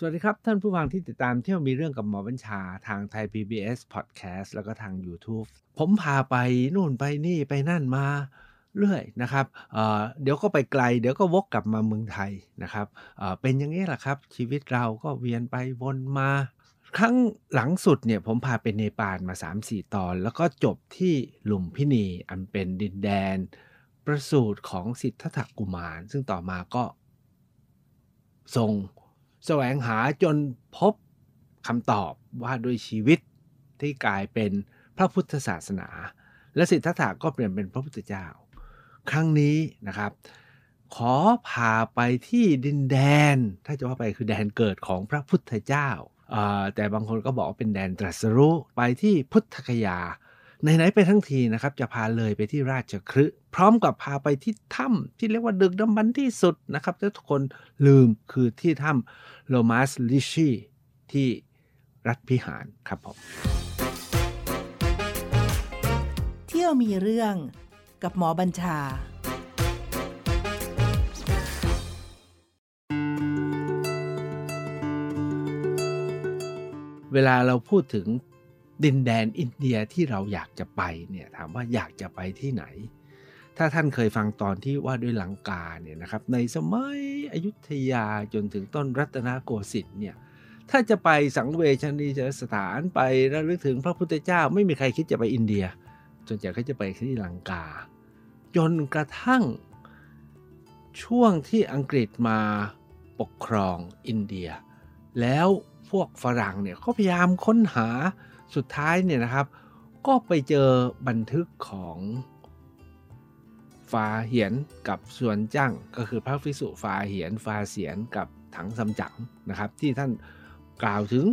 สวัสดีครับ ท่านผู้ฟังที่ติดตามเที่ยวมีเรื่องกับหมอบัญชาทางไทย PBS Podcast แล้วก็ทาง YouTube ผมพาไปนู่นไปนี่ไปนั่นมาเรื่อยนะครับเเดี๋ยวก็ไปไกล เดี๋ยวก็วกกลับมาเมืองไทยนะครับเเป็นอย่างนี้แหละครับ ชีวิตเราก็เวียนไปวนมา ครั้งหลังสุดเนี่ยผมพาไปเนปาลมา 3-4 ตอน แล้วก็จบที่หลุมพินีอันเป็นดินแดน ประสูตรของสิทธัตถกุมาร ซึ่งต่อมาก็ทรง แสวงหาจนพบคำตอบว่าด้วยชีวิตที่กลายเป็นพระพุทธศาสนา และสิทธัตถะก็เปลี่ยนเป็นพระพุทธเจ้า ครั้งนี้นะครับ ขอพาไปที่ดินแดน ถ้าจะว่าไปคือแดนเกิดของพระพุทธเจ้าแต่บางคนก็บอกว่าเป็นแดนตรัสรู้ไปที่พุทธคยา ไหนๆไปทั้งทีนะครับ จะพาเลยไปที่ราชคฤห์พร้อมกับพาไปที่ถ้ำที่เรียกว่าดึกดำบรรที่สุดนะครับที่ทุกคนลืมคือที่ถ้ำโลมาสลิชีที่รัฐพิหารครับผมเที่ยวมีเรื่องกับหมอบัญชาเวลาเราพูดถึง ดินแดนอินเดียที่เราอยากจะไปเนี่ยถามว่าอยากจะไปที่ไหน ถ้าท่านเคยฟังตอนที่ว่าด้วยลังกาเนี่ยนะครับในสมัยอยุธยาจนถึงต้นรัตนโกสินทร์เนี่ยถ้าจะไปสังเวชนียสถานไประลึกถึงพระพุทธเจ้าไม่มีใครคิดจะไปอินเดียจนจะเขาจะไปที่ลังกา จนกระทั่งช่วงที่อังกฤษมาปกครองอินเดีย แล้วพวกฝรั่งเนี่ยเขาพยายามค้นหา สุดท้ายเนี่ยนะครับ ก็ไปเจอบันทึกของฟาเหียนกับส่วนจ้างก็คือพระฟิสุฟาเหียนฟาเสียนกับถังสำจังนะครับ ที่ท่านกล่าวถึง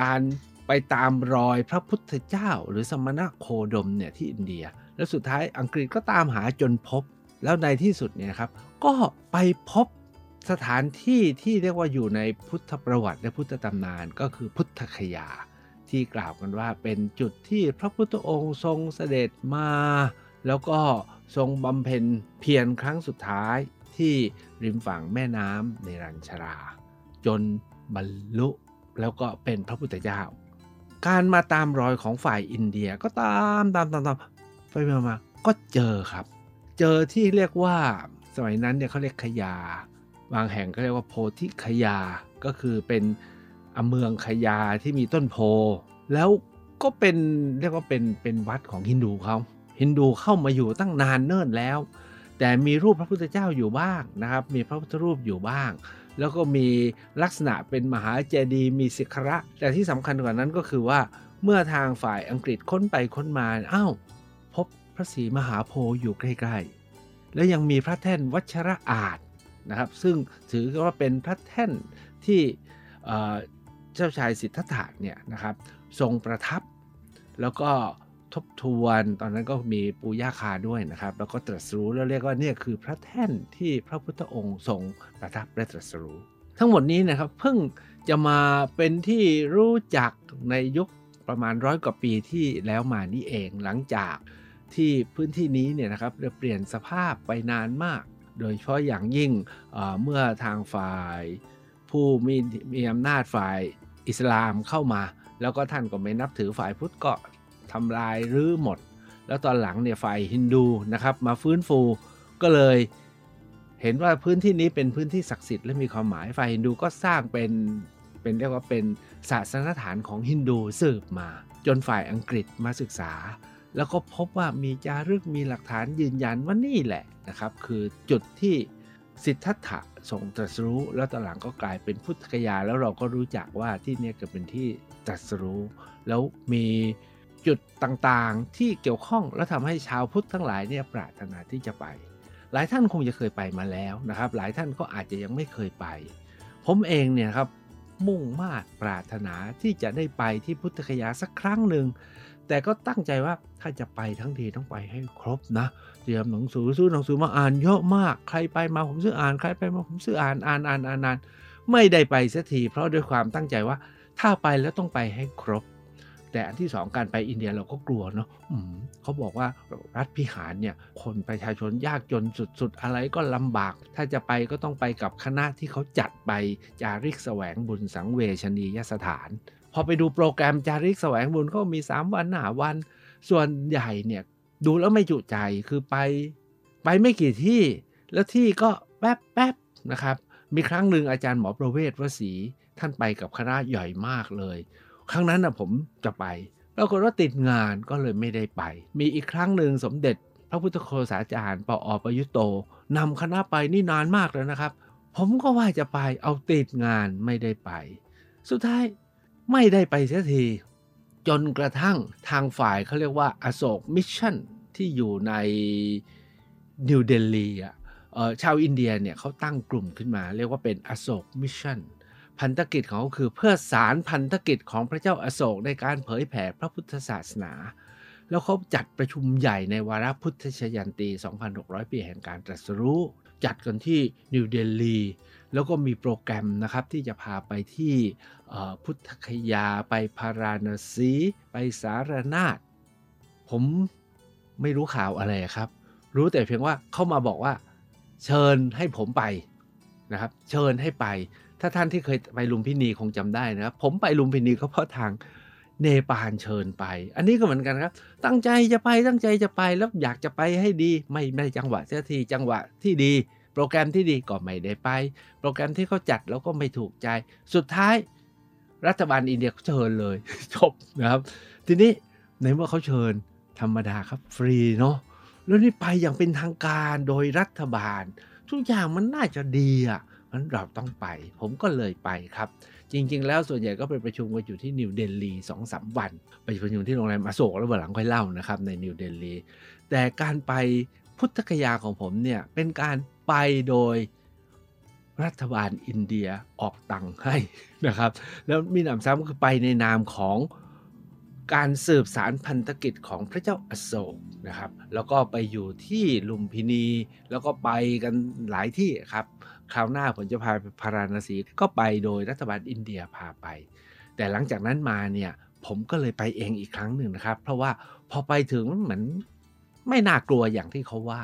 การไปตามรอยพระพุทธเจ้า หรือสมณะโคดมเนี่ยที่อินเดีย แล้วสุดท้ายอังกฤษก็ตามหาจนพบ แล้วในที่สุดเนี่ยครับ ก็ไปพบสถานที่ที่เรียกว่าอยู่ในพุทธประวัติและพุทธตำนานก็คือพุทธคยา ที่กล่าวกันว่าเป็นจุดที่พระพุทธองค์ทรงเสด็จมา แล้วก็ทรงบำเพ็ญเพียรครั้งสุดท้ายที่ริมฝั่งแม่น้ำในรัญชรา จนบรรลุแล้วก็เป็นพระพุทธเจ้า การมาตามรอยของฝ่ายอินเดียก็ตามตามตามตามไปมามาก็เจอครับ เจอที่เรียกว่าสมัยนั้นเนี่ยเขาเรียกขยา บางแห่งก็เรียกว่าโพธิขยา ก็คือเป็น อเมืองขยาที่มีต้นโพ แล้วก็เป็นเรียกว่าเป็นเป็นวัดของฮินดูเขาฮินดูเข้ามาอยู่ตั้งนานเนิ่นแล้ว แต่มีรูปพระพุทธเจ้าอยู่บ้างนะครับ มีพระพุทธรูปอยู่บ้าง แล้วก็มีลักษณะเป็นมหาเจดีย์มีศิกระ แต่ที่สำคัญกว่านั้นก็คือว่าเมื่อทางฝ่ายอังกฤษค้นไปค้นมาอ้าวพบพระศรีมหาโพธิ์อยู่ใกล้ๆ แล้วยังมีพระแท่นวัชระอาจนะครับ ซึ่งถือว่าเป็นพระแท่นที่ เจ้าชายสิทธัตถะเนี่ยนะครับทรงประทับ แล้วก็ทบทวนตอนนั้นก็มีปูย่าคาด้วยนะครับ แล้วก็ตรัสรู้แล้วเรียกว่าเนี่ยคือพระแท่นที่พระพุทธองค์ทรงประทับและตรัสรู้ ทั้งหมดนี้นะครับเพิ่งจะมาเป็นที่รู้จักในยุคประมาณร้อยกว่าปีที่แล้วมานี่เองหลังจากที่พื้นที่นี้เนี่ยนะครับเปลี่ยนสภาพไปนานมาก โดยเฉพาะอย่างยิ่งเมื่อทางฝ่ายผู้มีมีอำนาจฝ่าย อิสลามเข้ามา แล้วก็ท่านก็ไม่นับถือฝ่ายพุทธก็ทำลายรื้อหมด แล้วตอนหลังเนี่ยฝ่ายฮินดูนะครับมาฟื้นฟูก็เลยเห็นว่าพื้นที่นี้เป็นพื้นที่ศักดิ์สิทธิ์และมีความหมายฝ่ายฮินดูก็สร้างเป็นเป็นเรียกว่าเป็นศาสนฐานของฮินดูสืบมา จนฝ่ายอังกฤษมาศึกษา แล้วก็พบว่ามีจารึกมีหลักฐานยืนยันว่านี่แหละนะครับ คือจุดที่ สิทธัตถะทรงตรัสรู้แล้วตอนหลังก็กลายเป็นพุทธคยา แล้วเราก็รู้จักว่าที่นี่ก็เป็นที่ตรัสรู้ แล้วมีจุดต่างๆที่เกี่ยวข้องแล้วทำให้ชาวพุทธทั้งหลายเนี่ยปรารถนาที่จะไป หลายท่านคงจะเคยไปมาแล้วนะครับ หลายท่านก็อาจจะยังไม่เคยไป ผมเองเนี่ยครับมุ่งมา่ปรารถนาที่จะได้ไปที่พุทธคยาสักครั้งหนึ่ง แต่ก็ตั้งใจว่าถ้าจะไปทั้งทีต้องไปให้ครบนะเตรียมหนังสือซื้อหนังสือมาอ่านเยอะมากใครไปมาผมซื้ออ่านใครไปมาผมซื้ออ่านอ่านอ่านอ่านานไม่ได้ไปสักที เพราะด้วยความตั้งใจว่าถ้าไปแล้วต้องไปให้ครบ แต่อันที่สองการไปอินเดียเราก็กลัวเนาะเขาบอกว่ารัฐพิหารเนี่ยคนประชาชนยากจนสุดๆ อะไรก็ลำบาก ถ้าจะไปก็ต้องไปกับคณะที่เขาจัดไปจาริกแสวงบุญสังเวชนียสถาน อไปดูโปรแกรมจาริกแสวงบุญก็มี 3 วันหนาวัน ส่วนใหญ่เนี่ย ดูแล้วไม่จุใจคือไป ไปไม่กี่ที่ แล้วที่ก็แป๊บแป๊บนะครับ มีครั้งหนึ่งอาจารย์หมอประเวศวสีท่านไปกับคณะใหญ่มากเลย ครั้งนั้นนะผมจะไปปรากฏว่าติดงานก็เลยไม่ได้ไป มีอีกครั้งหนึ่งสมเด็จพระพุทธโฆษาจารย์ปออประยุตโตนำคณะไปนี่นานมากแล้วนะครับ ผมก็ว่าจะไปเอาติดงานไม่ได้ไป สุดท้าย ไม่ได้ไปเสียที จนกระทั่งทางฝ่ายเขาเรียกว่าอโศก Mission ที่อยู่ในนิวเดลีอะชาวอินเดียเนี่ยเขาตั้งกลุ่มขึ้นมา เรียกว่าเป็นอโศก Mission พันธกิจของเขาคือเพื่อสานพันธกิจของพระเจ้าอโศกในการเผยแผ่พระพุทธศาสนา แล้วเขาจัดประชุมใหญ่ในวาระพุทธชยันตี 2,600 ปีแห่งการตรัสรู้ จัดกันที่นิวเดลี แล้วก็มีโปรแกรมนะครับที่จะพาไปที่พุทธคยาไปพาราณสี ไปสารนาฏผมไม่รู้ข่าวอะไรครับ รู้แต่เพียงว่าเข้ามาบอกว่า เชิญให้ผมไปนะครับ เชิญให้ไป ถ้าท่านที่เคยไปลุมพินีคงจำได้นะครับ ผมไปลุมพินีก็เพราะทางเนปาลเชิญไป อันนี้ก็เหมือนกันครับ ตั้งใจจะไปตั้งใจจะไปแล้วอยากจะไปให้ดี ไม่ไม่จังหวะเสียทีจังหวะที่ดี โปรแกรมที่ดีก็ไม่ได้ไป โปรแกรมที่เขาจัดแล้วก็ไม่ถูกใจ สุดท้ายรัฐบาลอินเดียเขาเชิญเลยจบนะครับ ทีนี้ในเมื่อเขาเชิญธรรมดาครับฟรีเนาะแล้วนี่ไปอย่างเป็นทางการโดยรัฐบาล ทุกอย่างมันน่าจะดีอะมันเราต้องไป ผมก็เลยไปครับ จริง ๆ แล้วส่วนใหญ่ก็ไปประชุมกันอยู่ที่นิวเดลีสองสามวัน ไปประชุมที่โรงแรมอโศกแล้ววันหลังค่อยเล่านะครับในนิวเดลีแต่การไปพุทธคยาของผมเนี่ยเป็นการ ไปโดยรัฐบาลอินเดียออกตังค์ให้นะครับ แล้วมีหนำซ้ำคือไปในนามของการสืบสารพันธกิจของพระเจ้าอโศกนะครับ แล้วก็ไปอยู่ที่ลุมพินี แล้วก็ไปกันหลายที่ครับ คราวหน้าผมจะพาไปพาราณสีก็ไปโดยรัฐบาลอินเดียพาไป แต่หลังจากนั้นมาเนี่ยผมก็เลยไปเองอีกครั้งหนึ่งนะครับ เพราะว่าพอไปถึงมันเหมือนไม่น่ากลัวอย่างที่เขาว่า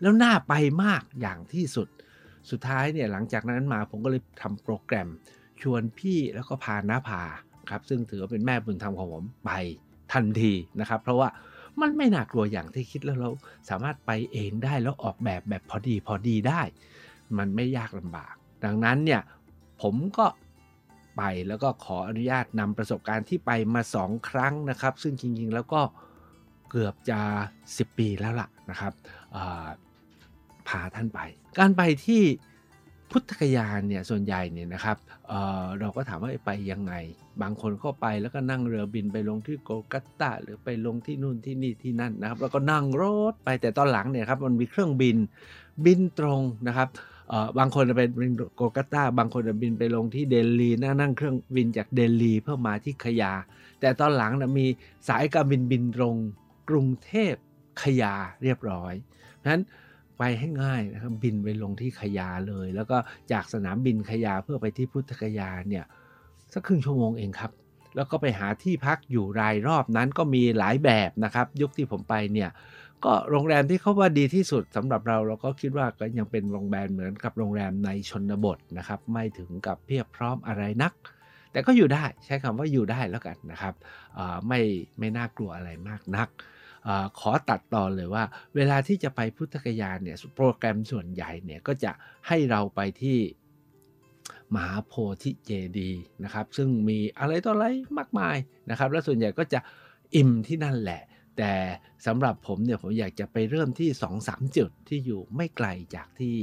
แล้วน่าไปมากอย่างที่สุด สุดท้ายเนี่ยหลังจากนั้นมาผมก็เลยทำโปรแกรม ชวนพี่แล้วก็พาน้าพาครับซึ่งถือว่าเป็นแม่บุญธรรมของผมไปทันทีนะครับ เพราะว่ามันไม่น่ากลัวอย่างที่คิดแล้วเราสามารถไปเองได้แล้วออกแบบแบบพอดีพอดีได้ มันไม่ยากลำบาก ดังนั้นเนี่ยผมก็ไปแล้วก็ขออนุญาตนำประสบการณ์ที่ไปมาสองครั้งนะครับ ซึ่งจริงๆแล้วก็เกือบจะ 10 ปีแล้วล่ะนะครับอ่า พาท่านไป การไปที่พุทธคยานเนี่ยส่วนใหญ่เนี่ยนะครับเเราก็ถามว่าไปยังไง บางคนก็ไปแล้วก็นั่งเรือบินไปลงที่โกลกาตาหรือไปลงที่นู่นที่นี่ที่นั่นนะครับ แล้วก็นั่งรถไปแต่ตอนหลังเนี่ยครับมันมีเครื่องบินบินตรงนะครับบางคนจะไปบินโกลกาตาบางคนจะบินไปลงที่เดลีนั่งนั่งเครื่องบินจากเดลีเพื่อมาที่คยา แต่ตอนหลังนะมีสายการบินบินตรงกรุงเทพคยาเรียบร้อยเพราะฉะนั้น ไปให้ง่ายนะครับบินไปลงที่คยาเลย แล้วก็จากสนามบินขยาเพื่อไปที่พุทธคยาเนี่ยสักครึ่งชั่วโมงเองครับ แล้วก็ไปหาที่พักอยู่รายรอบนั้นก็มีหลายแบบนะครับ ยุคที่ผมไปเนี่ยก็โรงแรมที่เขาว่าดีที่สุดสำหรับเราเราก็คิดว่าก็ยังเป็นโรงแรมเหมือนกับโรงแรมในชนบทนะครับ ไม่ถึงกับเพียบพร้อมอะไรนัก แต่ก็อยู่ได้ใช้คำว่าอยู่ได้แล้วกันนะครับไม่ไม่น่ากลัวอะไรมากนัก อขอตัดตอนเลยว่า เวลาที่จะไปพุทธกยานเนี่ยโปรแกรมส่วนใหญ่เนี่ยก็จะให้เราไปที่มหาโพธิเจดีนะครับซึ่งมีอะไรต่ออะไรมากมายนะครับ และส่วนใหญ่ก็จะอิ่มที่นั่นแหละ แต่สำหรับผมเนี่ยผมอยากจะไปเริ่มที่ 2-3 จุดที่อยู่ไม่ไกลจากที่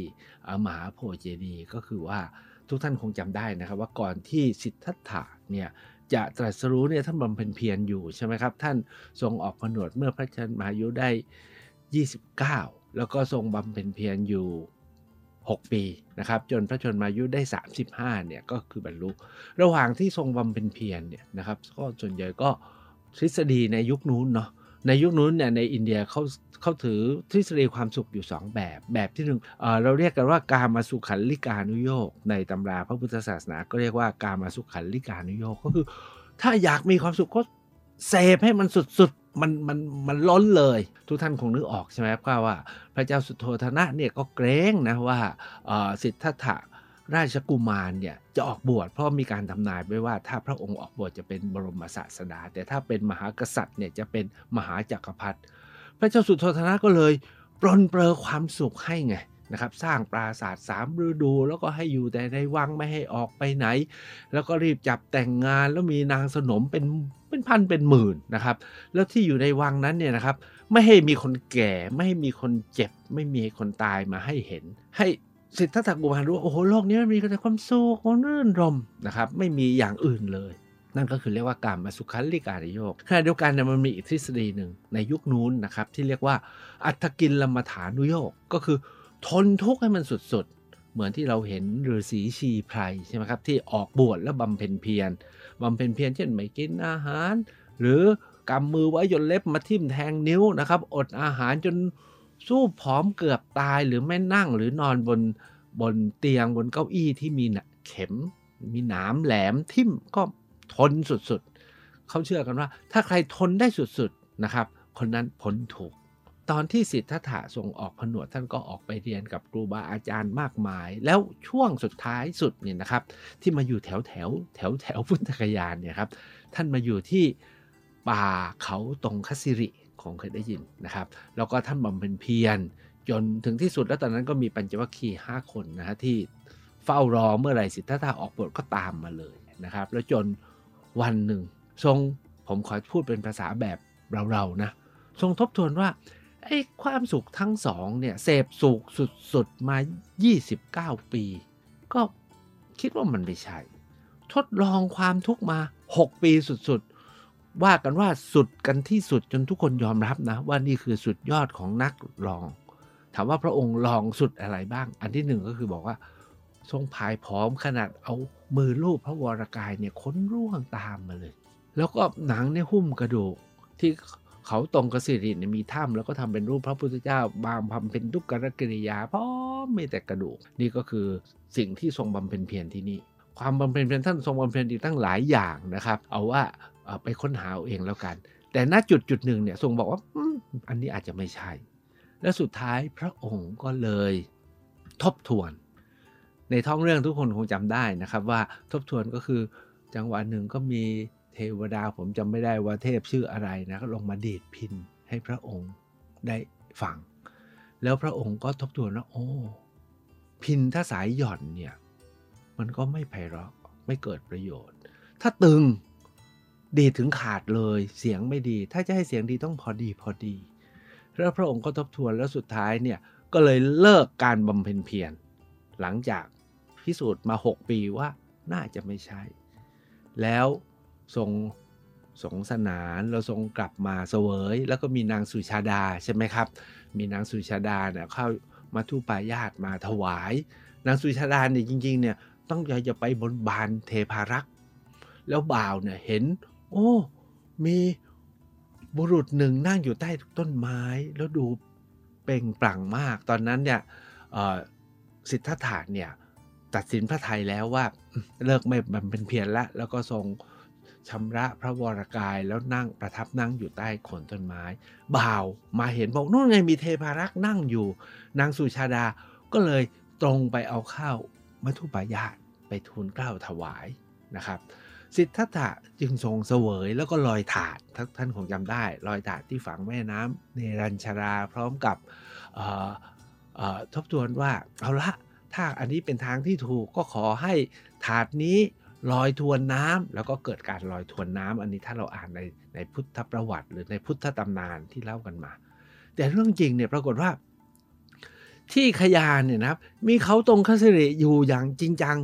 มหาโพธิเจดีก็คือว่าทุกท่านคงจำได้นะครับว่าก่อนที่สิทธัตถะเนี่ย จะตรัสรู้เนี่ยท่านบำเพ็ญเพียรอยู่ใช่ไหมครับ ท่านทรงออกผนวดเมื่อพระชนมายุได้ 29 แล้วก็ทรงบำเพ็ญเพียรอยู่ 6 ปีนะครับ จนพระชนมายุได้ 35 เนี่ยก็คือบรรลุ ระหว่างที่ทรงบำเพ็ญเพียรเนี่ยนะครับก็ส่วนใหญ่ก็ทฤษฎีในยุคนู้นเนาะ ในยุคนู้นเนี่ยในอินเดียเขาเขาถือทฤษฎีความสุขอยู่ 2 แบบ แบบที่หนึ่งเเราเรียกกันว่าการมาสุขันลิกานุโยกในตำราพระพุทธศาสนา ก็เรียกว่าการมาสุขันลิกานุโยกก็คือ ถ้าอยากมีความสุขก็เสพให้มันสุดๆ มันมันมันล้นเลย ทุกท่านคงนึกออกใช่ไหมครับว่า พระเจ้าสุโธธนะเนี่ยก็เกรงนะว่าสิทธัตถะ ราชกุมารเนี่ยจะออกบวชเพราะมีการทำนายไว้ว่า ถ้าพระองค์ออกบวชจะเป็นบรมศาสดา แต่ถ้าเป็นมหากษัตริย์เนี่ยจะเป็นมหาจักรพรรดิพระเจ้าสุโธธนะก็เลยปลนเปลือความสุขให้ไงนะครับสร้างปราสาทสามฤดู แล้วก็ให้อยู่แต่ในวังไม่ให้ออกไปไหน แล้วก็รีบจับแต่งงานแล้วมีนางสนมเป็นเป็นพันเป็นหมื่นนะครับ แล้วที่อยู่ในวังนั้นเนี่ยนะครับ ไม่ให้มีคนแก่ไม่ให้มีคนเจ็บ ไม่มีคนตายมาให้เห็น ให้ สิทธัตถกุมารรู้โอ้โหโลกนี้มันมีแต่ความสุขความรื่นรมนะครับ ไม่มีอย่างอื่นเลย นั่นก็คือเรียกว่าการมาสุขันลิการโยกขณะเดียวกันเนี่ยมันมีอีกทฤษฎีหนึ่งในยุคนู้นนะครับ ที่เรียกว่าอัตกินลมฐานุโยกก็คือ ทนทุกข์ให้มันสุดๆ เหมือนที่เราเห็นฤาษีชีไพรใช่ไหมครับที่ออกบวชแล้วบำเพ็ญเพียรบำเพ็ญเพียรเช่นไม่กินอาหาร หรือกำมือไว้จนเล็บมาทิ่มแทงนิ้วนะครับ อดอาหารจน สู้ผอมเกือบตายหรือไม่นั่งหรือนอนบนบนเตียงบนเก้าอี้ที่มีเข็ม มีหนามแหลมทิ่มก็ทนสุดๆ เขาเชื่อกันว่า ถ้าใครทนได้สุดๆนะครับ คนนั้นพ้นถูก ตอนที่สิทธัตถะทรงออกผนวดท่านก็ออกไปเรียนกับครูบาอาจารย์มากมาย แล้วช่วงสุดท้ายสุดเนี่ยนะครับ ที่มาอยู่แถวแถวแถวแถวพุทธคยานเนี่ยครับท่านมาอยู่ที่ป่าเขาตรงคสิริ คงเคยได้ยินนะครับ แล้วก็ท่านบำเพ็ญเพียรจนถึงที่สุดแล้วตอนนั้นก็มีปัญจวัคคีย์ห้าคนนะฮะที่เฝ้ารอเมื่อไหร่สิทธัตถะออกบทก็ตามมาเลยนะครับ แล้วจนวันหนึ่ง ทรงผมขอพูดเป็นภาษาแบบเราๆนะทรงทบทวนว่าไอ้ความสุขทั้งสองเนี่ยเสพสุขสุดๆมา 29 ปี ก็คิดว่ามันไม่ใช่ ทดลองความทุกข์มา 6 ปีสุดๆ ว่ากันว่าสุดกันที่สุดจนทุกคนยอมรับนะ ว่านี่คือสุดยอดของนักลอง ถามว่าพระองค์ลองสุดอะไรบ้าง อันที่หนึ่งก็คือบอกว่า ทรงพายพร้อมขนาดเอามือลูบพระวรากายเนี่ยค้นร่วงตามมาเลย แล้วก็หนังเนี่ยหุ้มกระดูกที่เขาตรงกสิริเนี่ยมีถ้ำแล้วก็ทำเป็นรูปพระพุทธเจ้า บางทำเป็นทุกกรกิริยาพร้อมมีแต่กระดูก นี่ก็คือสิ่งที่ทรงบำเพ็ญเพียรที่นี่ความบำเพ็ญเพียรท่านทรงบำเพ็ญอีกตั้งหลายอย่างนะครับ เอาว่า ไปค้นหาเอาเองแล้วกัน แต่ณจุดจุดหนึ่งเนี่ยทรงบอกว่าอันนี้อาจจะไม่ใช่ และสุดท้ายพระองค์ก็เลยทบทวน ในท้องเรื่องทุกคนคงจำได้นะครับว่าทบทวนก็คือจังหวะหนึ่งก็มีเทวดาผมจำไม่ได้ว่าเทพชื่ออะไรนะก็ลงมาดีดพินให้พระองค์ได้ฟัง แล้วพระองค์ก็ทบทวนว่าโอ้พินถ้าสายหย่อนเนี่ยมันก็ไม่ไพเราะไม่เกิดประโยชน์ ถ้าตึง ดีถึงขาดเลยเสียงไม่ดี ถ้าจะให้เสียงดีต้องพอดีพอดี แล้วพระองค์ก็ทบทวนแล้วสุดท้ายเนี่ยก็เลยเลิกการบำเพ็ญเพียรหลังจากพิสูจน์มา 6 ปีว่าน่าจะไม่ใช่ แล้วทรงสงสนานเราทรงกลับมาเสวย แล้วก็มีนางสุชาดาใช่ไหมครับ มีนางสุชาดาเนี่ยเข้ามาทุปายาตมาถวาย นางสุชาดาเนี่ยจริงๆเนี่ยต้องอยากจะไปบนบานเทพารักษ์แล้วบ่าวเนี่ยเห็น โอ้ มีบุรุษหนึ่งนั่งอยู่ใต้ต้นไม้ แล้วดูเป่งปลั่งมาก ตอนนั้นเนี่ยสิทธัตถะเนี่ยตัดสินพระไทยแล้วว่าเลิกไม่มันเป็นเพียรละ แล้วก็ทรงชำระพระวรกายแล้วนั่งประทับนั่งอยู่ใต้โคนต้นไม้ บ่าวมาเห็นบอกนู่นไงมีเทพารักษ์นั่งอยู่ นางสุชาดาก็เลยตรงไปเอาข้าวมัทุปายาตไปทูลเกล้าถวายนะครับ สิทธัตถะจึงทรงเสวยแล้วก็ลอยถาดท่านคงจำได้ลอยถาดที่ฝังแม่น้ำเนรัญชราพร้อมกับทบทวนว่าเอาละถ้าอันนี้เป็นทางที่ถูกก็ขอให้ถาดนี้ลอยทวนน้ำแล้วก็เกิดการลอยทวนน้ำอันนี้ถ้าเราอ่านในในพุทธประวัติ หรือในพุทธตำนานที่เล่ากันมา แต่เรื่องจริงเนี่ยปรากฏว่า ที่ขยานเนี่ยนะครับ มีเขาตรงคสิริอยู่อย่างจริงจัง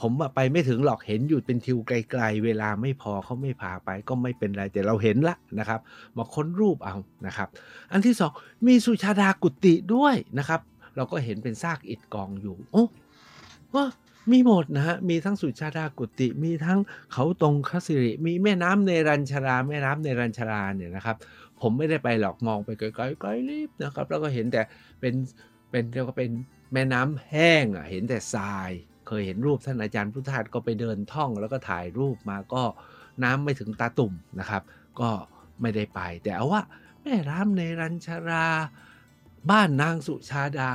ผมไปไม่ถึงหรอกเห็นอยู่เป็นทิวไกลๆ เวลาไม่พอเขาไม่พาไปก็ไม่เป็นไรแต่เราเห็นละนะครับ มาค้นรูปเอานะครับ อันที่สองมีสุชาดากุติด้วยนะครับ เราก็เห็นเป็นซากอิฐกองอยู่โอ้ว่ามีหมดนะฮะ มีทั้งสุชาดากุติ มีทั้งเขาตรงคสิริ มีแม่น้ำในรัญชรา แม่น้ำในรัญชราเนี่ยนะครับ ผมไม่ได้ไปหลอกมองไปไกลๆไกลรีบนะครับ แล้วก็เห็นแต่เป็นเป็นเรียกว่าเป็นแม่น้ำแห้งอะ เห็นแต่ทราย เคยเห็นรูปท่านอาจารย์พุทธทาสก็ไปเดินท่องแล้วก็ถ่ายรูปมาก็น้ำไม่ถึงตาตุ่มนะครับ ก็ไม่ได้ไป แต่เอาว่าแม่ร้ามในรัญชารา บ้านนางสุชาดา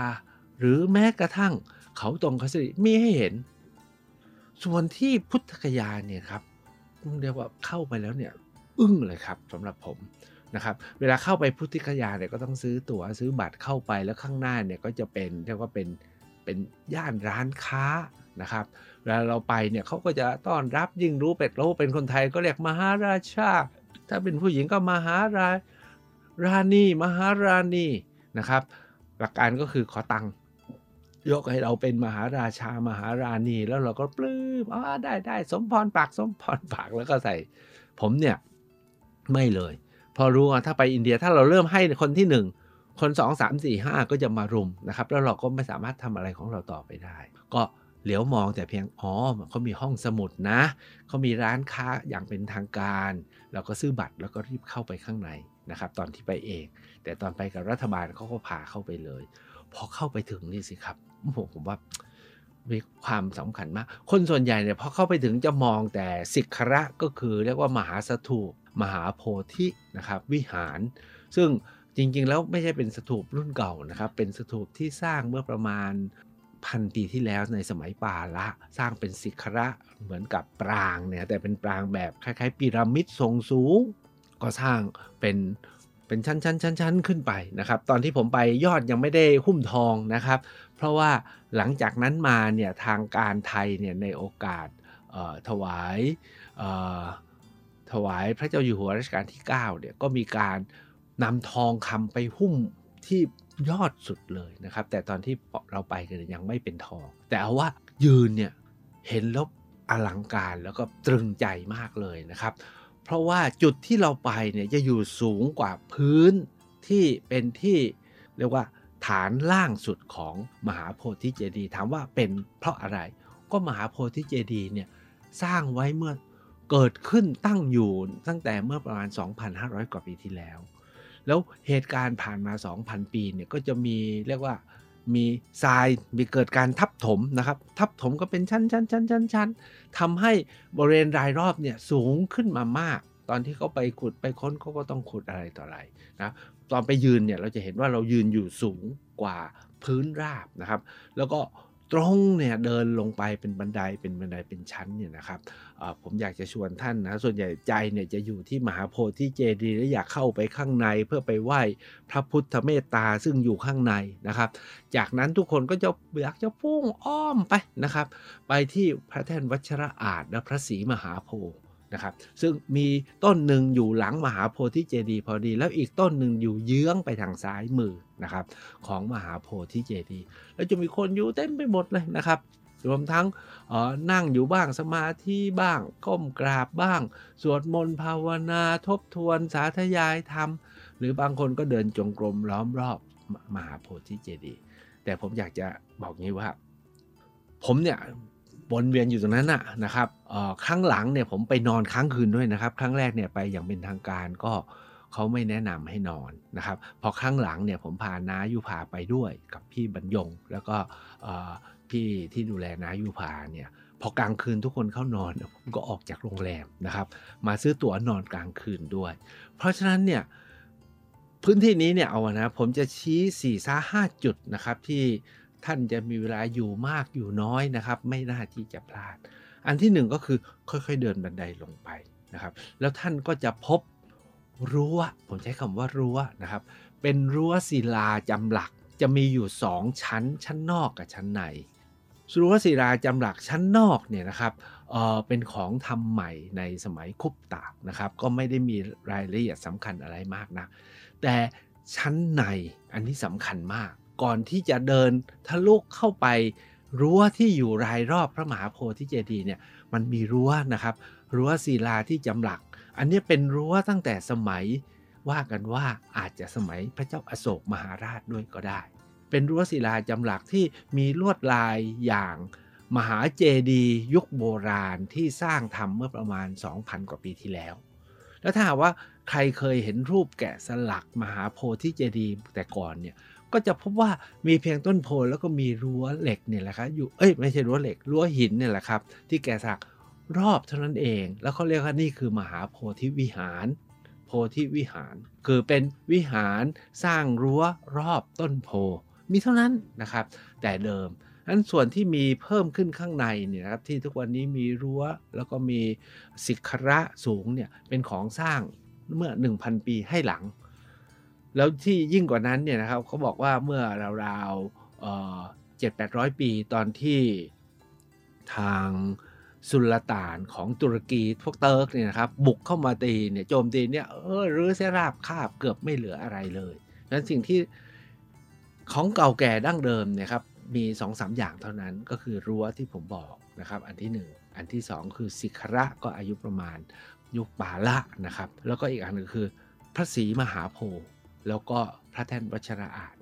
หรือแม้กระทั่งเขาตรงคสริมีให้เห็น ส่วนที่พุทธคยาเนี่ยครับเรียกว่าเข้าไปแล้วเนี่ยอึ้งเลยครับสำหรับผมนะครับเวลาเข้าไปพุทธคยาเนี่ยก็ต้องซื้อตั๋วซื้อบัตรเข้าไปแล้วข้างหน้าเนี่ยก็จะเป็นเรียกว่าเป็น เป็นย่านร้านค้านะครับเวลาเราไปเนี่ยเขาก็จะต้อนรับยิ่งรู้เป็ดรู้เป็นคนไทยก็เรียกมหาราชา ถ้าเป็นผู้หญิงก็มหาราราณีมหาราณีนะครับ หลักการก็คือขอตังค์ยกให้เราเป็นมหาราชามหาราณีแล้วเราก็ปลื้มอ๋อได้ได้สมพรปากสมพรปากแล้วก็ใส่ ผมเนี่ยไม่เลย พอรู้ว่าถ้าไปอินเดียถ้าเราเริ่มให้คนที่หนึ่ง คนสองสามสี่ห้าก็จะมารุมนะครับ แล้วเราก็ไม่สามารถทำอะไรของเราต่อไปได้ ก็เหลียวมองแต่เพียงอ๋อเขามีห้องสมุดนะเขามีร้านค้าอย่างเป็นทางการ เราก็ซื้อบัตรแล้วก็รีบเข้าไปข้างในนะครับตอนที่ไปเอง แต่ตอนไปกับรัฐบาลเขาก็พาเข้าไปเลย พอเข้าไปถึงนี่สิครับผมว่ามีความสำคัญมาก คนส่วนใหญ่เนี่ยพอเข้าไปถึงจะมองแต่สิกขระก็คือเรียกว่ามหาสถูปมหาโพธินะครับวิหาร ซึ่ง จริงๆ แล้วไม่ใช่เป็นสถูปรุ่นเก่านะครับ เป็นสถูปที่สร้างเมื่อประมาณพันปีที่แล้วในสมัยปาละ สร้างเป็นสิกขระเหมือนกับปรางเนี่ยแต่เป็นปรางแบบคล้ายๆ พีระมิดทรงสูง ก็สร้างเป็นเป็นชั้นชั้นชั้นชั้นขึ้นไปนะครับ ตอนที่ผมไปยอดยังไม่ได้หุ้มทองนะครับ เพราะว่าหลังจากนั้นมาเนี่ยทางการไทยเนี่ยในโอกาสถวายถวายพระเจ้าอยู่หัวรัชกาลที่9เนี่ยก็มีการ นำทองคำไปหุ้มที่ยอดสุดเลยนะครับ แต่ตอนที่เราไปกันยังไม่เป็นทอง แต่เอาว่ายืนเนี่ยเห็นแล้วอลังการแล้วก็ตรึงใจมากเลยนะครับ เพราะว่าจุดที่เราไปเนี่ยจะอยู่สูงกว่าพื้นที่เป็นที่เรียกว่าฐานล่างสุดของมหาโพธิเจดีย์ถามว่าเป็นเพราะอะไร ก็มหาโพธิเจดีย์เนี่ยสร้างไว้เมื่อเกิดขึ้นตั้งอยู่ตั้งแต่เมื่อประมาณ 2,500 กว่าปีที่แล้ว แล้วเหตุการณ์ผ่านมา 2,000 ปีเนี่ยก็จะมีเรียกว่ามีทรายมีเกิดการทับถมนะครับ ทับถมก็เป็นชั้นชั้นชั้นชั้นชั้นทำให้บริเวณรายรอบเนี่ยสูงขึ้นมามาก ตอนที่เขาไปขุดไปค้นเขาก็ต้องขุดอะไรต่ออะไรนะตอนไปยืนเนี่ยเราจะเห็นว่าเรายืนอยู่สูงกว่าพื้นราบนะครับ แล้วก็ ตรงเนี่ยเดินลงไปเป็นบันไดเป็นบันไดเป็นชั้นเนี่ยนะครับผมอยากจะชวนท่านนะส่วนใหญ่ใจเนี่ยจะอยู่ที่มหาโพธิเจดีย์และอยากเข้าไปข้างในเพื่อไปไหว้พระพุทธเมตตาซึ่งอยู่ข้างในนะครับ จากนั้นทุกคนก็จะอยากจะพุ่งอ้อมไปนะครับ ไปที่พระแท่นวัชระอาจและพระศรีมหาโพธิ์ นะครับซึ่งมีต้นหนึ่งอยู่หลังมหาโพธิเจดีย์พอดี แล้วอีกต้นหนึ่งอยู่เยื้องไปทางซ้ายมือนะครับของมหาโพธิเจดีย์แล้วจะมีคนอยู่เต็มไปหมดเลยนะครับรวมทั้งนั่งอยู่บ้างสมาธิบ้างก้มกราบบ้าง สวดมนต์ภาวนาทบทวนสาธยายธรรม หรือบางคนก็เดินจงกรมล้อมรอบมหาโพธิเจดีย์แต่ผมอยากจะบอกงี้ว่า ผมเนี่ย วนเวียนอยู่ตรงนั้นนะนะครับครั้งหลังเนี่ยผมไปนอนค้างคืนด้วยนะครับ ครั้งแรกเนี่ยไปอย่างเป็นทางการก็เขาไม่แนะนำให้นอนนะครับ พอครั้งหลังเนี่ยผมพานายุพาไปด้วยกับพี่บรรยง แล้วก็พี่ที่ดูแลนายุพาเนี่ยพอกลางคืนทุกคนเข้านอนผมก็ออกจากโรงแรมนะครับ มาซื้อตั๋วนอนกลางคืนด้วย เพราะฉะนั้นเนี่ยพื้นที่นี้เนี่ยเอานะผมจะชี้4ี่ซ่าห้าจุดนะครับที่ ท่านจะมีเวลาอยู่มากอยู่น้อยนะครับ ไม่น่าที่จะพลาด อันที่หนึ่งก็คือค่อยๆเดินบันไดลงไปนะครับ แล้วท่านก็จะพบรั้วผมใช้คำว่ารั้วนะครับ เป็นรั้วศิลาจำหลักจะมีอยู่สองชั้น ชั้นนอกกับชั้นในรั้วศิลาจำหลักชั้นนอกเนี่ยนะครับเออเป็นของทำใหม่ในสมัยคุปตากนะครับ ก็ไม่ได้มีรายละเอียดสำคัญอะไรมากนะแต่ชั้นในอันนี้สำคัญมาก ก่อนที่จะเดินทะลุเข้าไปรั้วที่อยู่รายรอบพระมหาโพธิเจดีย์เนี่ยมันมีรั้วนะครับ รั้วศิลาที่จำหลัก อันนี้เป็นรั้วตั้งแต่สมัยว่ากันว่าอาจจะสมัยพระเจ้าอาโศกมหาราชด้วยก็ได้ เป็นรั้วศิลาจำหลักที่มีลวดลายอย่างมหาเจดีย์ยุคโบราณที่สร้างทำเมื่อประมาณ 2,000 กว่าปีที่แล้ว แล้วถ้าหากว่าใครเคยเห็นรูปแกะสลักมหาโพธิเจดีย์แต่ก่อนเนี่ย ก็จะพบว่ามีเพียงต้นโพแล้วก็มีรั้วเหล็กเนี่ยแหละครับอยู่เอ้ยไม่ใช่รั้วเหล็กรั้วหินเนี่ยแหละครับ ที่แกสักรอบเท่านั้นเอง แล้วเขาเรียกว่านี่คือมหาโพธิวิหาร โพธิวิหาร คือเป็นวิหารสร้างรั้วรอบต้นโพ มีเท่านั้นนะครับ แต่เดิมนั้นส่วนที่มีเพิ่มขึ้นข้างในเนี่ยนะครับที่ทุกวันนี้มีรั้วแล้วก็มีศิกระสูงเนี่ยเป็นของสร้างเมื่อ 1,000 ปีให้หลัง แล้วที่ยิ่งกว่านั้นเนี่ยนะครับเขาบอกว่าเมื่อราวๆเจ็ดแปดร้อยปีตอนที่ทางสุลต่านของตุรกีพวกเติร์กเนี่ยนะครับบุกเข้ามาตีเนี่ยโจมตีเนี่ยเออรื้อเสียราบคาบเกือบไม่เหลืออะไรเลยนั้นสิ่งที่ของเก่าแก่ดั้งเดิมเนี่ยครับมี2อสอย่างเท่านั้นก็คือรั้วที่ผมบอกนะครับอันที่ 1 อันที่ 2 คือศิขระก็อายุประมาณยุคปาละนะครับแล้วก็อีกอันนึงคือพระศรีมหาโพธิ์ แล้วก็พระแท่นวัชระอาจ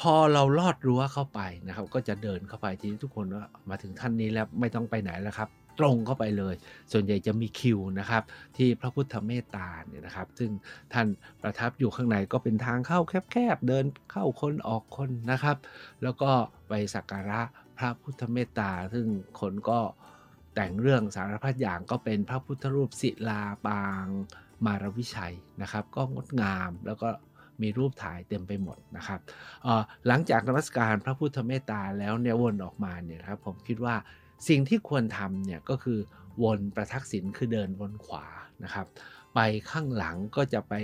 พอเราลอดรั้วเข้าไปนะครับ ก็จะเดินเข้าไปทีนี้ทุกคนว่ามาถึงท่านนี้แล้วไม่ต้องไปไหนแล้วครับ ตรงเข้าไปเลย ส่วนใหญ่จะมีคิวนะครับ ที่พระพุทธเมตตาเนี่ยนะครับ ซึ่งท่านประทับอยู่ข้างในก็เป็นทางเข้าแคบๆเดินเข้าคนออกคนนะครับ แล้วก็ไปสักการะพระพุทธเมตตา ซึ่งคนก็แต่งเรื่องสารพัดอย่างก็เป็นพระพุทธรูปศิลาปางมารวิชัยนะครับ ก็งดงามแล้วก็ มีรูปถ่ายเต็มไปหมดนะครับหลังจากนมัสการพระพุทธเมตตาแล้วเนี่ยวนออกมาเนี่ยครับผมคิดว่าสิ่งที่ควรทำเนี่ยก็คือวนประทักษิณคือเดินวนขวานะครับ ไปข้างหลังก็จะไป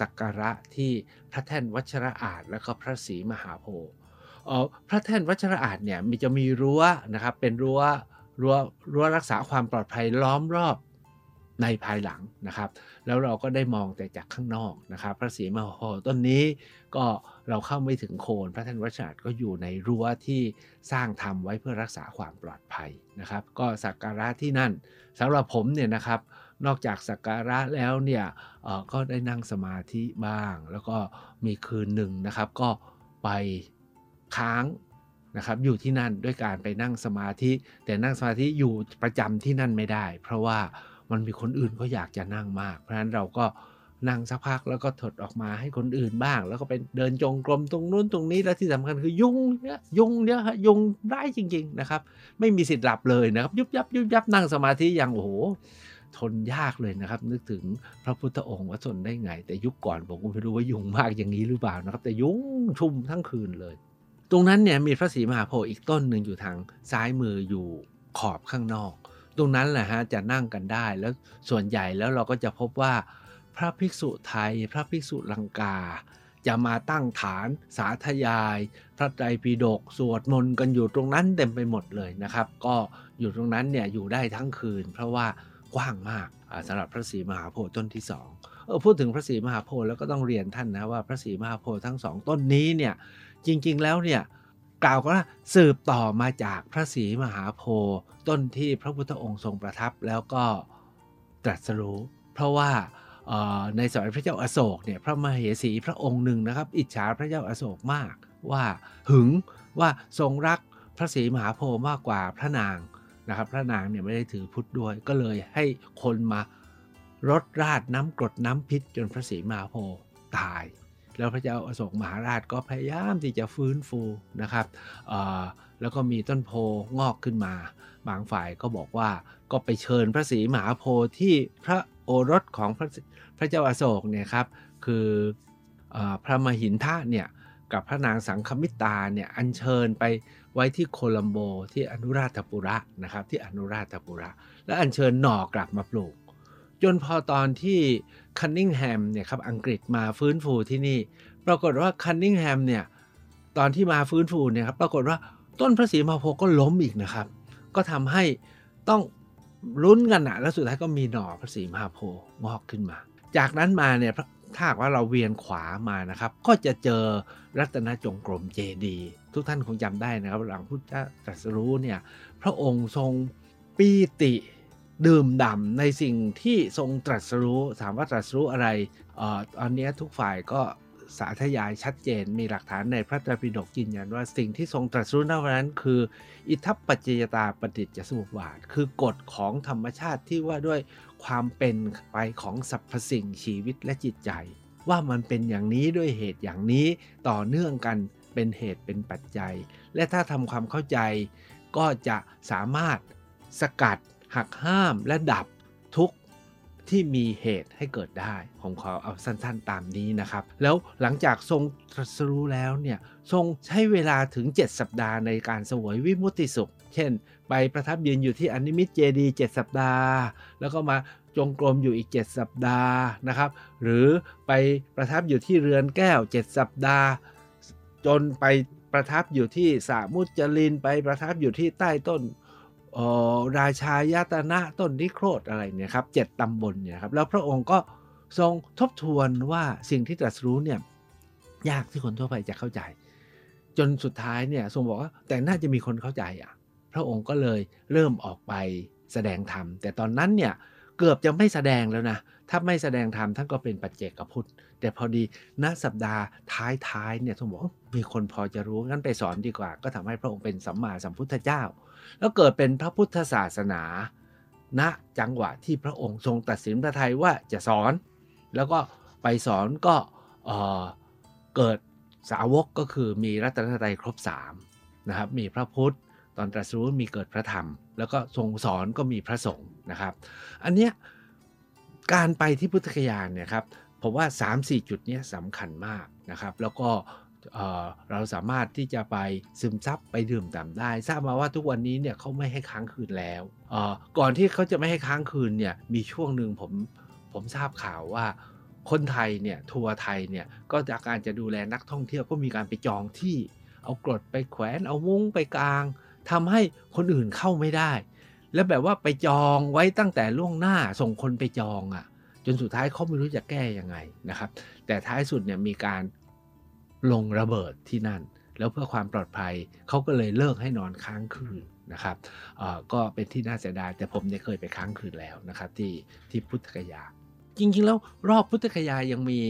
สักการะที่พระแท่นวัชระอาจแล้วก็พระศรีมหาโพธิ์พระแท่นวัชระอาจเนี่ยมีจะมีรั้วนะครับเป็นรั้วรั้วรั้วรักษาความปลอดภัยล้อมรอบ ในภายหลังนะครับ แล้วเราก็ได้มองแต่จากข้างนอกนะครับ พระศรีมหาโพธิ์ต้นนี้ก็เราเข้าไม่ถึงโคนพระท่านวัชราก็อยู่ในรั้วที่สร้างทำไว้เพื่อรักษาความปลอดภัยนะครับ ก็สักการะที่นั่นสำหรับผมเนี่ยนะครับนอกจากสักการะแล้วเนี่ยก็ได้นั่งสมาธิบ้าง แล้วก็มีคืนหนึ่งนะครับ ก็ไปค้างนะครับอยู่ที่นั่นด้วยการไปนั่งสมาธิ แต่นั่งสมาธิอยู่ประจำที่นั่นไม่ได้ เพราะว่า มันมีคนอื่นก็อยากจะนั่งมาก เพราะฉะนั้นเราก็นั่งสักพักแล้วก็ถดออกมาให้คนอื่นบ้าง แล้วก็ไปเดินจงกรมตรงนู้นตรงนี้แล้วที่สำคัญคือยุงเนี่ยยุงเนี่ยฮะยุงได้จริง ๆนะครับ ไม่มีสิทธิ์หลับเลยนะครับ ยุบยับยุบยับนั่งสมาธิอย่างโอ้โหทนยากเลยนะครับ นึกถึงพระพุทธองค์ว่าทนได้ไง แต่ยุคก่อนผมก็ไม่รู้ว่ายุงมากอย่างนี้หรือเปล่านะครับ แต่ยุงชุมทั้งคืนเลย ตรงนั้นเนี่ยมีพระศรีมหาโพธิ์อีกต้นหนึ่งอยู่ทางซ้ายมืออยู่ขอบข้างนอก ตรงนั้นแหละฮะจะนั่งกันได้แล้วส่วนใหญ่แล้วเราก็จะพบว่า พระภิกษุไทย พระภิกษุลังกา จะมาตั้งฐานสาธยาย พระไตรปิฎกสวดมนต์กันอยู่ตรงนั้นเต็มไปหมดเลยนะครับ ก็อยู่ตรงนั้นเนี่ยอยู่ได้ทั้งคืน เพราะว่ากว้างมากสำหรับพระศรีมหาโพธิ์ต้นที่สองเออพูดถึงพระศรีมหาโพธิ์แล้วก็ต้องเรียนท่านนะว่าพระศรีมหาโพธิ์ทั้งสองต้นนี้เนี่ยจริงๆแล้วเนี่ย กล่าวก็ว่าสืบต่อมาจากพระศรีมหาโพธิ์ต้นที่พระพุทธองค์ทรงประทับแล้วก็ตรัสรู้ เพราะว่าในสมัยพระเจ้าอาโศกเนี่ยพระมเหสีพระองค์หนึ่งนะครับ อิจฉาพระเจ้าอาโศกมากว่าหึงว่าทรงรักพระศรีมหาโพธิ์มากกว่าพระนางนะครับ พระนางเนี่ยไม่ได้ถือพุทธด้วย ก็เลยให้คนมารดราดน้ำกรดน้ำพิษจนพระศรีมหาโพธิ์ตาย แล้วพระเจ้าอโศกมหาราชก็พยายามที่จะฟื้นฟูนะครับแล้วก็มีต้นโพงอกขึ้นมา บางฝ่ายก็บอกว่าก็ไปเชิญพระศรีมหาโพธิ์ที่พระโอรสของพระพระเจ้าอาโศกเนี่ยครับคืออพระมหินทะเนี่ยกับพระนางสังคมิตาเนี่ยอัญเชิญไปไว้ที่โคลัมโบที่อนุราธปุระนะครับที่อนุราธปุระ และอัญเชิญหน่อกลับมาปลูก จนพอตอนที่ คันนิงแฮมเนี่ยครับอังกฤษมาฟื้นฟูที่นี่ ปรากฏว่าคันนิงแฮมเนี่ยตอนที่มาฟื้นฟูเนี่ยครับปรากฏว่าต้นพระศรีมหาโพก็ล้มอีกนะครับ ก็ทำให้ต้องลุ้นกันนะแล้วสุดท้ายก็มีหน่อพระศรีมหาโพงอกขึ้นมา จากนั้นมาเนี่ยถ้าว่าเราเวียนขวามานะครับ ก็จะเจอรัตนจงกรมเจดีทุกท่านคงจำได้นะครับ หลังพุทธตรัสรู้เนี่ยพระองค์ทรงปีติ ดื่มด่ำในสิ่งที่ทรงตรัสรู้ ถามว่าตรัสรู้อะไรออตอนนี้ทุกฝ่ายก็สาธยายชัดเจน มีหลักฐานในพระไตรปิฎกยืนยันว่าสิ่งที่ทรงตรัสรู้นวันนั้น คือ อิทัปปัจจยตาปฏิจจสมุปบาท คือกฎของธรรมชาติที่ว่าด้วยความเป็นไปของสรรพสิ่งชีวิตและจิตใจ ว่ามันเป็นอย่างนี้ด้วยเหตุอย่างนี้ต่อเนื่องกันเป็นเหตุเป็นปัจจัย และถ้าทำความเข้าใจก็จะสามารถสกัด หักห้ามและดับทุกที่มีเหตุให้เกิดได้ ผมขอเอาสั้นๆตามนี้นะครับ แล้วหลังจากทรงตรัสรู้แล้วเนี่ยทรงใช้เวลาถึง 7 สัปดาห์ในการสวยวิมุติสุข เช่น ไปประทับยืนอยู่ที่อนิมิตเจดีย์7สัปดาห์ แล้วก็มาจงกรมอยู่อีก 7 สัปดาห์นะครับ หรือไปประทับอยู่ที่เรือนแก้ว 7 สัปดาห์ จนไปประทับอยู่ที่สามุจลินไปประทับอยู่ที่ใต้ต้น ราชายาตนะต้นนิโครธอะไรเนี่ยครับเจ็ดตำบลเนี่ยครับแล้วพระองค์ก็ทรงทบทวนว่าสิ่งที่ตรัสรู้เนี่ยยากที่คนทั่วไปจะเข้าใจ จนสุดท้ายเนี่ยทรงบอกว่าแต่น่าจะมีคนเข้าใจอะ พระองค์ก็เลยเริ่มออกไปแสดงธรรมแต่ตอนนั้นเนี่ยเกือบจะไม่แสดงแล้วนะถ้าไม่แสดงธรรมท่านก็เป็นปัจเจกพุทธแต่พอดีณสัปดาห์ท้ายๆเนี่ยทรงบอกมีคนพอจะรู้งั้นไปสอนดีกว่า ก็ทำให้พระองค์เป็นสัมมาสัมพุทธเจ้า แล้วเกิดเป็นพระพุทธศาสนาณจังหวะที่พระองค์ทรงตัดสินพระทัยว่าจะสอน แล้วก็ไปสอนก็เเกิดสาวกก็คือมีรัตนตรัยครบ3นะครับมีพระพุทธตอนตรัสรู้มีเกิดพระธรรม แล้วก็ทรงสอนก็มีพระสงฆ์นะครับ อันเนี้ยการไปที่พุทธคยานเนี่ยครับ ผมว่า 3-4 จุดนี้สำคัญมากนะครับ แล้วก็เอ่อเราสามารถที่จะไปซึมซับไปดื่มด่ำได้ ทราบมาว่าทุกวันนี้เนี่ยเขาไม่ให้ค้างคืนแล้วก่อนที่เขาจะไม่ให้ค้างคืนเนี่ยมีช่วงหนึ่งผมผมทราบข่าวว่าคนไทยเนี่ยทัวร์ไทยเนี่ยก็จากการจะดูแลนักท่องเที่ยวก็มีการไปจองที่เอากรดไปแขวนเอามุ้งไปกลางทำให้คนอื่นเข้าไม่ได้ แล้วแบบว่าไปจองไว้ตั้งแต่ล่วงหน้าส่งคนไปจองอะ่ะ จนสุดท้ายเขาไม่รู้จะแก้ยังไงนะครับ แต่ท้ายสุดเนี่ยมีการลงระเบิดที่นั่น แล้วเพื่อความปลอดภัยเขาก็เลยเลิกให้นอนค้างคืนนะครับก็เป็นที่น่าเสียดายแต่ผมเนี่ยเคยไปค้างคืนแล้วนะครับที่ที่พุทธคยา จริงๆแล้วรอบพุทธคยายังมี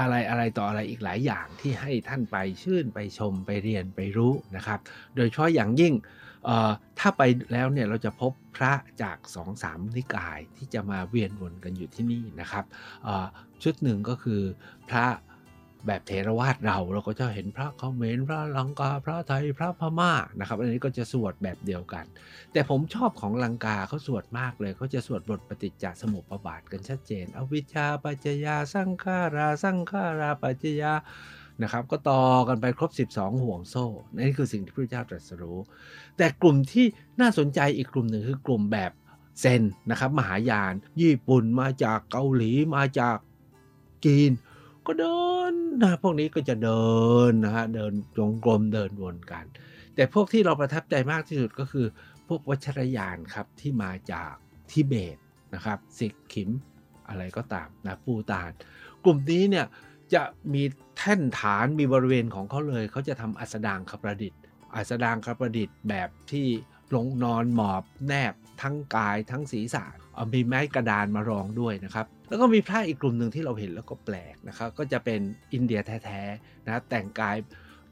อะไรอะไรต่ออะไรอีกหลายอย่างที่ให้ท่านไปชื่นไปชมไปเรียนไปรู้นะครับ โดยเฉพาะอย่างยิ่ง ถ้าไปแล้วเนี่ยเราจะพบพระจากสองสามนิกายที่จะมาเวียนวนกันอยู่ที่นี่นะครับชุดหนึ่งก็คือพระแบบเทรวาสเราเราก็จะเห็นพระเขมรพระลังกาพระไทยพระพม่านะครับ อันนี้ก็จะสวดแบบเดียวกัน แต่ผมชอบของลังกาเขาสวดมากเลยเขาจะสวดบทปฏิจจสมุปบาทกันชัดเจน อวิชชาปัจจยาสังขาราสังขาราปัจจยา นะครับ ก็ต่อกันไปครบ 12 ห่วงโซ่นั่คือสิ่งที่พระเจ้าตรัสรู้ แต่กลุ่มที่น่าสนใจอีกกลุ่มหนึ่งคือกลุ่มแบบเซนนะครับ มหายาน ญี่ปุ่นมาจากเกาหลีมาจากจีน ก็เดินนะพวกนี้ก็จะเดินนะฮะเดินจงกรมเดินวนกัน แต่พวกที่เราประทับใจมากที่สุดก็คือ พวกวัชรยานครับที่มาจากทิเบตนะครับสิกขิมอะไรก็ตามนะปูตาน กลุ่มนี้เนี่ย จะมีแท่นฐานมีบริเวณของเขาเลย เขาจะทำอัสดางคประดิษฐ์ อัสดางคประดิษฐ์แบบที่ลงนอนหมอบแนบทั้งกายทั้งศีรษะมีไม้กระดานมารองด้วยนะครับ แล้วก็มีพระอีกกลุ่มหนึ่งที่เราเห็นแล้วก็แปลกนะครับ ก็จะเป็นอินเดียแท้ๆนะแต่งกาย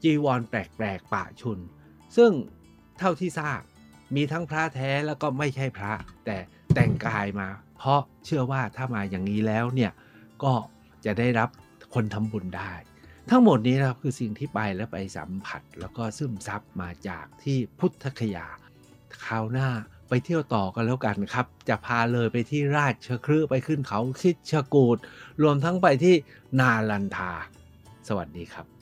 จีวรแปลกๆป่าชุน ซึ่งเท่าที่ทราบมีทั้งพระแท้แล้วก็ไม่ใช่พระ แต่แต่งกายมา เพราะเชื่อว่าถ้ามาอย่างนี้แล้วเนี่ยก็จะได้รับ คนทำบุญได้ ทั้งหมดนี้นะครับคือสิ่งที่ไปแล้วไปสัมผัส แล้วก็ซึมซับมาจากที่พุทธคยาคราวหน้าไปเที่ยวต่อกันแล้วกันครับ จะพาเลยไปที่ราชครืไปขึ้นเขาคิดชกูดรวมทั้งไปที่นาลันทา สวัสดีครับ